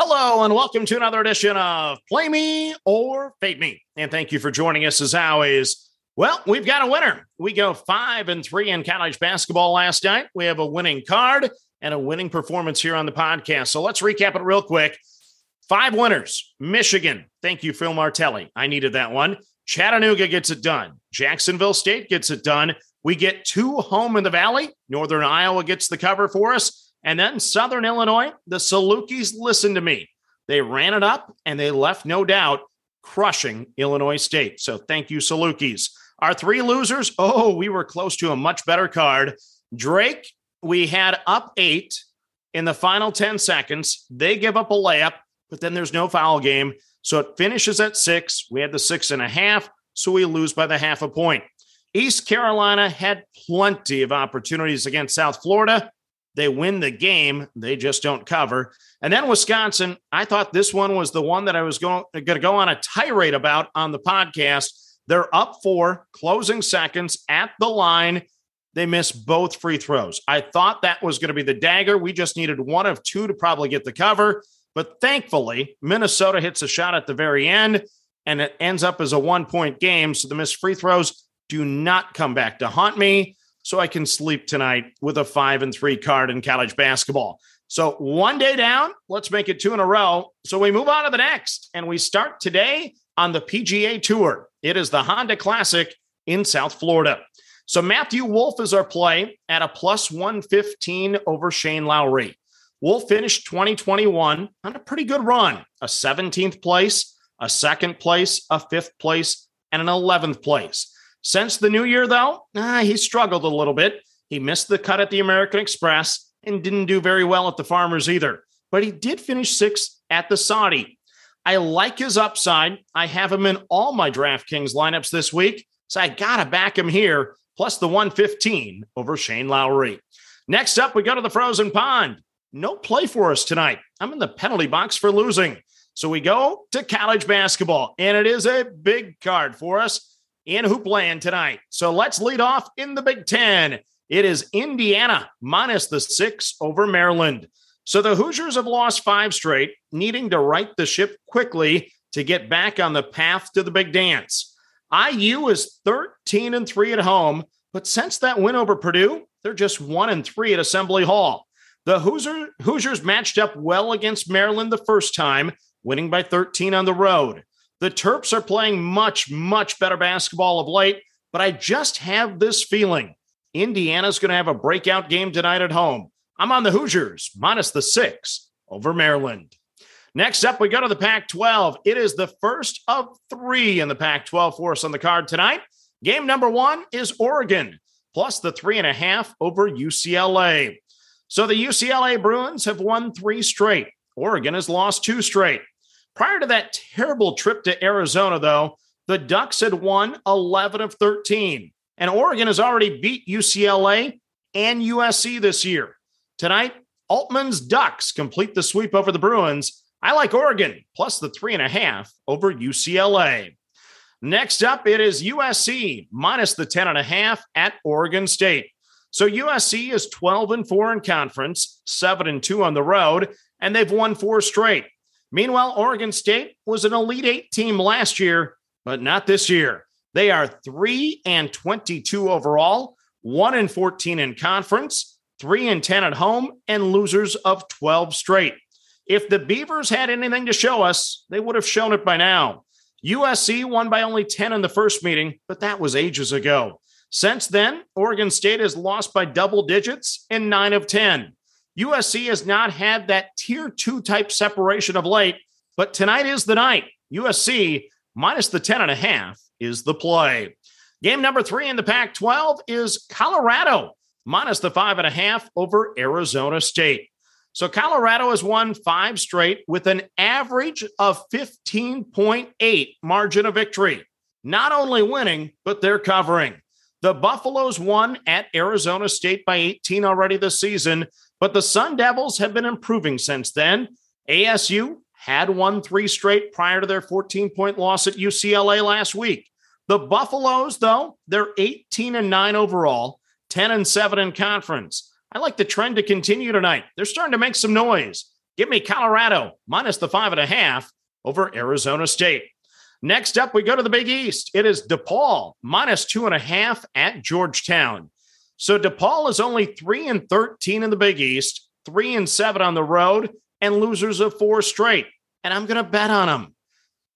Hello and welcome to another edition of Play Me or Fade Me. And thank you for joining us as always. Well, we've got a winner. We go five and three in college basketball last night. We have a winning card and a winning performance here on the podcast. So let's recap it real quick. Five winners. Michigan. Thank you, Phil Martelli. I needed that one. Chattanooga gets it done. Jacksonville State gets it done. We get two home in the Valley. Northern Iowa gets the cover for us. And then Southern Illinois, the Salukis listened to me. They ran it up and they left no doubt crushing Illinois State. So thank you, Salukis. Our three losers, oh, we were close to a much better card. Drake, we had up eight in the final 10 seconds. They give up a layup, but then there's no foul game. So it finishes at six. We had the six and a half, so we lose by the half a point. East Carolina had plenty of opportunities against South Florida. They win the game, they just don't cover. And then Wisconsin, I thought this one was the one that I was going, going to go on a tirade about on the podcast they're up four, closing seconds at the line. They miss both free throws. I thought that was going to be the dagger. We just needed one of two to probably get the cover. But thankfully, Minnesota hits a shot at the very end and it ends up as a one point game. So the missed free throws do not come back to haunt me. So I can sleep tonight with a five and three card in college basketball. So one day down, let's make it two in a row. So we move on to the next and we start today on the PGA Tour. It is the Honda Classic in South Florida. So Matthew Wolff is our play at a plus 115 over Shane Lowry. Wolff finished 2021 on a pretty good run a 17th place, a second place, a fifth place, and an 11th place. Since the new year, though, ah, he struggled a little bit. He missed the cut at the American Express and didn't do very well at the Farmers either. But he did finish sixth at the Saudi. I like his upside. I have him in all my DraftKings lineups this week. So I got to back him here, plus the 115 over Shane Lowry. Next up, we go to the frozen pond. No play for us tonight. I'm in the penalty box for losing. So we go to college basketball, and it is a big card for us in Hoopland tonight. So let's lead off in the Big Ten. It is Indiana minus the six over Maryland. So the Hoosiers have lost five straight, needing to right the ship quickly to get back on the path to the big dance. IU is 13 and 3 at home, but since that win over Purdue, they're just 1 and 3 at Assembly Hall. The Hoosier, Hoosiers matched up well against Maryland the first time, winning by 13 on the road. The Terps are playing much, much better basketball of late, but I just have this feeling Indiana's going to have a breakout game tonight at home. I'm on the Hoosiers minus the six over Maryland. Next up, we go to the Pac 12. It is the first of three in the Pac 12 for us on the card tonight. Game number one is Oregon, plus the three and a half over UCLA. So the UCLA Bruins have won three straight. Oregon has lost two straight. Prior to that terrible trip to Arizona, though, the Ducks had won 11 of 13. And Oregon has already beat UCLA and USC this year. Tonight, Altman's Ducks complete the sweep over the Bruins. I like Oregon plus the three and a half over UCLA. Next up, it is USC minus the 10 and a half at Oregon State. So USC is 12 and 4 in conference, 7 and 2 on the road, and they've won four straight. Meanwhile, Oregon State was an Elite 8 team last year, but not this year. They are 3 and 22 overall, 1 and 14 in conference, three and 10 at home, and losers of 12 straight. If the Beavers had anything to show us, they would have shown it by now. USC won by only 10 in the first meeting, but that was ages ago. Since then, Oregon State has lost by double digits in nine of 10. USC has not had that tier two type separation of late, but tonight is the night. USC minus the 10 and a half is the play. Game number three in the Pac 12 is Colorado minus the five and a half over Arizona State. So Colorado has won five straight with an average of 15.8 margin of victory. Not only winning, but they're covering. The Buffaloes won at Arizona State by 18 already this season, but the Sun Devils have been improving since then. ASU had won three straight prior to their 14 point loss at UCLA last week. The Buffaloes, though, they're 18 and 9 overall, 10 and 7 in conference. I like the trend to continue tonight. They're starting to make some noise. Give me Colorado minus the five and a half over Arizona State. Next up, we go to the Big East. It is DePaul minus two and a half at Georgetown. So DePaul is only three and 13 in the Big East, three and seven on the road, and losers of four straight. And I'm going to bet on them.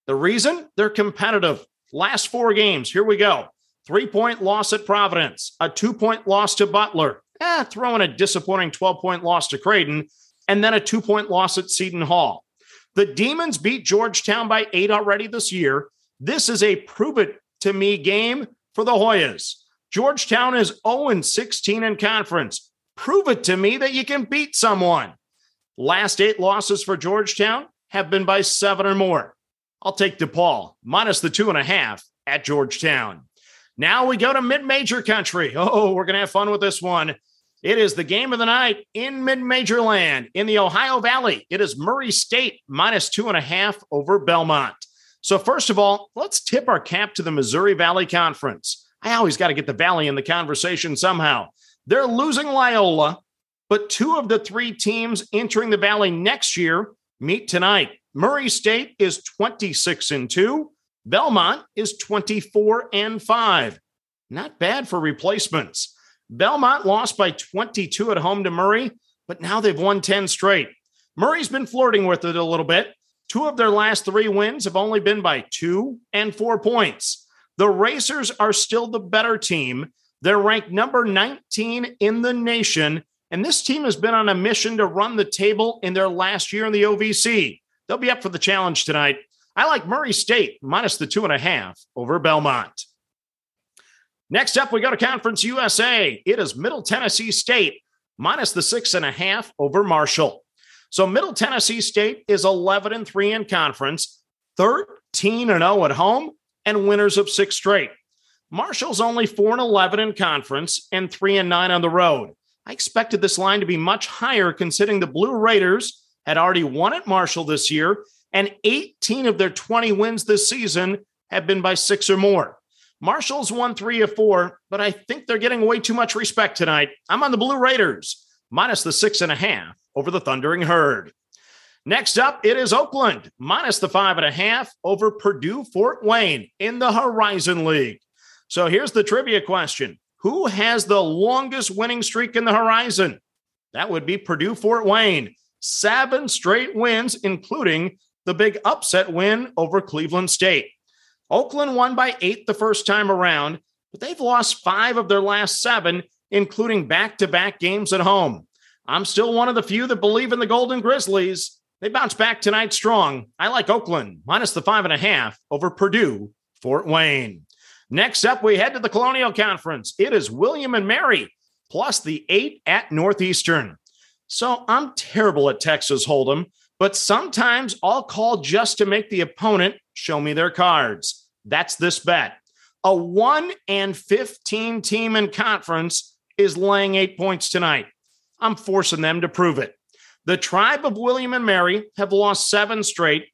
The reason they're competitive. Last four games, here we go. Three point loss at Providence, a two point loss to Butler, eh, throwing a disappointing 12 point loss to Creighton, and then a two point loss at Seton Hall. The Demons beat Georgetown by eight already this year. This is a prove it to me game for the Hoyas. Georgetown is 0 16 in conference. Prove it to me that you can beat someone. Last eight losses for Georgetown have been by seven or more. I'll take DePaul minus the two and a half at Georgetown. Now we go to mid major country. Oh, we're going to have fun with this one. It is the game of the night in mid major land in the Ohio Valley. It is Murray State minus two and a half over Belmont. So, first of all, let's tip our cap to the Missouri Valley Conference. I always got to get the Valley in the conversation somehow. They're losing Loyola, but two of the three teams entering the Valley next year meet tonight. Murray State is 26 and 2. Belmont is 24 and 5. Not bad for replacements. Belmont lost by 22 at home to Murray, but now they've won 10 straight. Murray's been flirting with it a little bit. Two of their last three wins have only been by two and four points. The Racers are still the better team. They're ranked number 19 in the nation, and this team has been on a mission to run the table in their last year in the OVC. They'll be up for the challenge tonight. I like Murray State minus the two and a half over Belmont. Next up, we go to Conference USA. It is Middle Tennessee State minus the six and a half over Marshall. So Middle Tennessee State is 11 and 3 in conference, 13 and 0 at home, and winners of six straight. Marshall's only 4 and 11 in conference and 3 and 9 on the road. I expected this line to be much higher considering the Blue Raiders had already won at Marshall this year, and 18 of their 20 wins this season have been by six or more. Marshall's won three of four, but I think they're getting way too much respect tonight. I'm on the Blue Raiders, minus the six and a half over the Thundering Herd. Next up, it is Oakland, minus the five and a half over Purdue Fort Wayne in the Horizon League. So here's the trivia question Who has the longest winning streak in the Horizon? That would be Purdue Fort Wayne. Seven straight wins, including the big upset win over Cleveland State. Oakland won by eight the first time around, but they've lost five of their last seven, including back to back games at home. I'm still one of the few that believe in the Golden Grizzlies. They bounce back tonight strong. I like Oakland minus the five and a half over Purdue, Fort Wayne. Next up, we head to the Colonial Conference. It is William and Mary plus the eight at Northeastern. So I'm terrible at Texas Hold'em, but sometimes I'll call just to make the opponent show me their cards. That's this bet. A 1 and 15 team in conference is laying eight points tonight. I'm forcing them to prove it. The tribe of William and Mary have lost seven straight,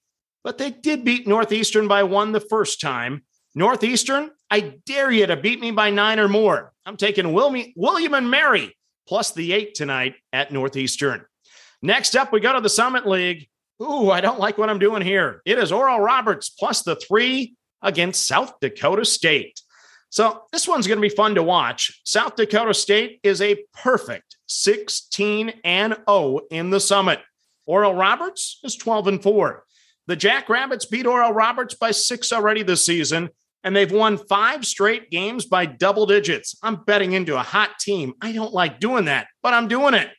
but they did beat Northeastern by one the first time. Northeastern, I dare you to beat me by nine or more. I'm taking William and Mary plus the eight tonight at Northeastern. Next up, we go to the Summit League. Ooh, I don't like what I'm doing here. It is Oral Roberts plus the three against South Dakota State. So this one's going to be fun to watch. South Dakota State is a perfect 16 and 0 in the summit. Oral Roberts is 12 and 4. The Jackrabbits beat Oral Roberts by six already this season, and they've won five straight games by double digits. I'm betting into a hot team. I don't like doing that, but I'm doing it.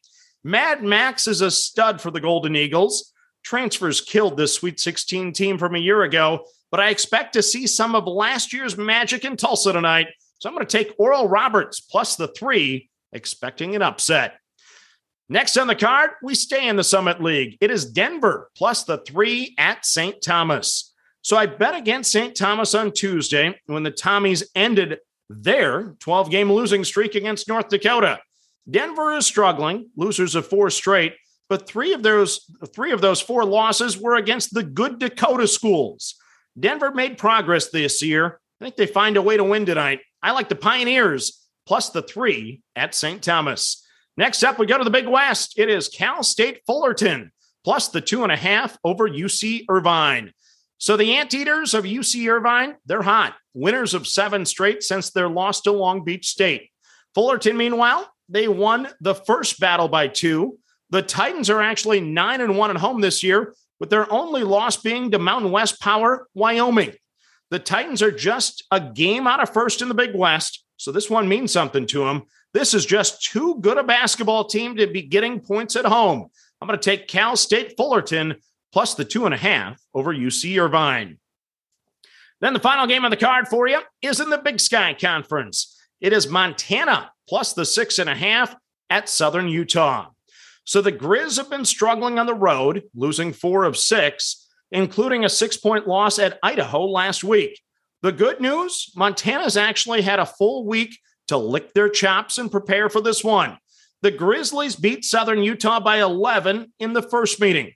Mad Max is a stud for the Golden Eagles. Transfers killed this Sweet 16 team from a year ago, but I expect to see some of last year's magic in Tulsa tonight. So I'm going to take Oral Roberts plus the three, expecting an upset. Next on the card, we stay in the Summit League. It is Denver plus the three at St. Thomas. So I bet against St. Thomas on Tuesday when the Tommies ended their 12 game losing streak against North Dakota. Denver is struggling, losers of four straight, but three of those three of those four losses were against the good Dakota schools. Denver made progress this year. I think they find a way to win tonight. I like the Pioneers plus the three at St. Thomas. Next up, we go to the Big West. It is Cal State Fullerton plus the two and a half over UC Irvine. So the Anteaters of UC Irvine, they're hot. Winners of seven straight since their loss to Long Beach State. Fullerton, meanwhile, they won the first battle by two. The Titans are actually nine and one at home this year, with their only loss being to Mountain West Power, Wyoming. The Titans are just a game out of first in the Big West, so this one means something to them. This is just too good a basketball team to be getting points at home. I'm going to take Cal State Fullerton plus the two and a half over UC Irvine. Then the final game on the card for you is in the Big Sky Conference. It is Montana plus the six and a half at Southern Utah. So the Grizz have been struggling on the road, losing four of six, including a six point loss at Idaho last week. The good news Montana's actually had a full week to lick their chops and prepare for this one. The Grizzlies beat Southern Utah by 11 in the first meeting.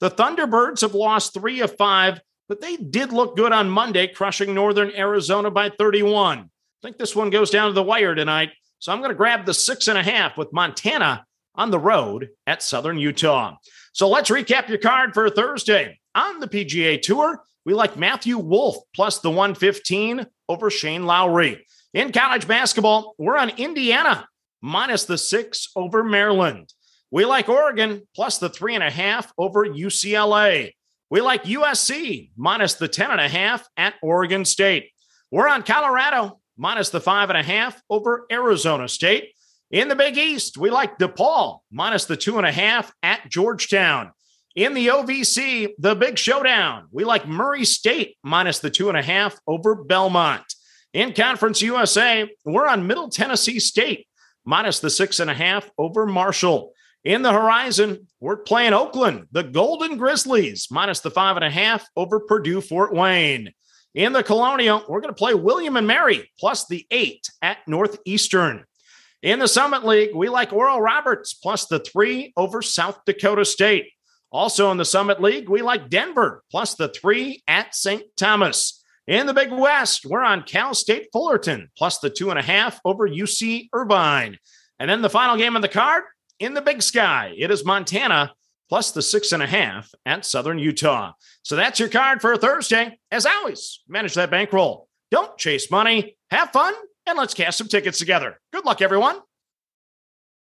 The Thunderbirds have lost three of five, but they did look good on Monday, crushing Northern Arizona by 31. I think this one goes down to the wire tonight. So I'm going to grab the six and a half with Montana on the road at Southern Utah. So let's recap your card for Thursday. On the PGA Tour, we like Matthew Wolff plus the 115 over Shane Lowry. In college basketball, we're on Indiana minus the six over Maryland. We like Oregon plus the three and a half over UCLA. We like USC minus the 10 and a half at Oregon State. We're on Colorado minus the five and a half over Arizona State. In the Big East, we like DePaul minus the two and a half at Georgetown. In the OVC, the big showdown, we like Murray State minus the two and a half over Belmont. In Conference USA, we're on Middle Tennessee State minus the six and a half over Marshall. In the horizon, we're playing Oakland, the Golden Grizzlies, minus the five and a half over Purdue Fort Wayne. In the Colonial, we're going to play William and Mary plus the eight at Northeastern. In the Summit League, we like Oral Roberts plus the three over South Dakota State. Also in the Summit League, we like Denver plus the three at St. Thomas. In the Big West, we're on Cal State Fullerton plus the two and a half over UC Irvine. And then the final game on the card in the Big Sky, it is Montana plus the six and a half at Southern Utah. So that's your card for Thursday. As always, manage that bankroll. Don't chase money, have fun, and let's cast some tickets together. Good luck, everyone.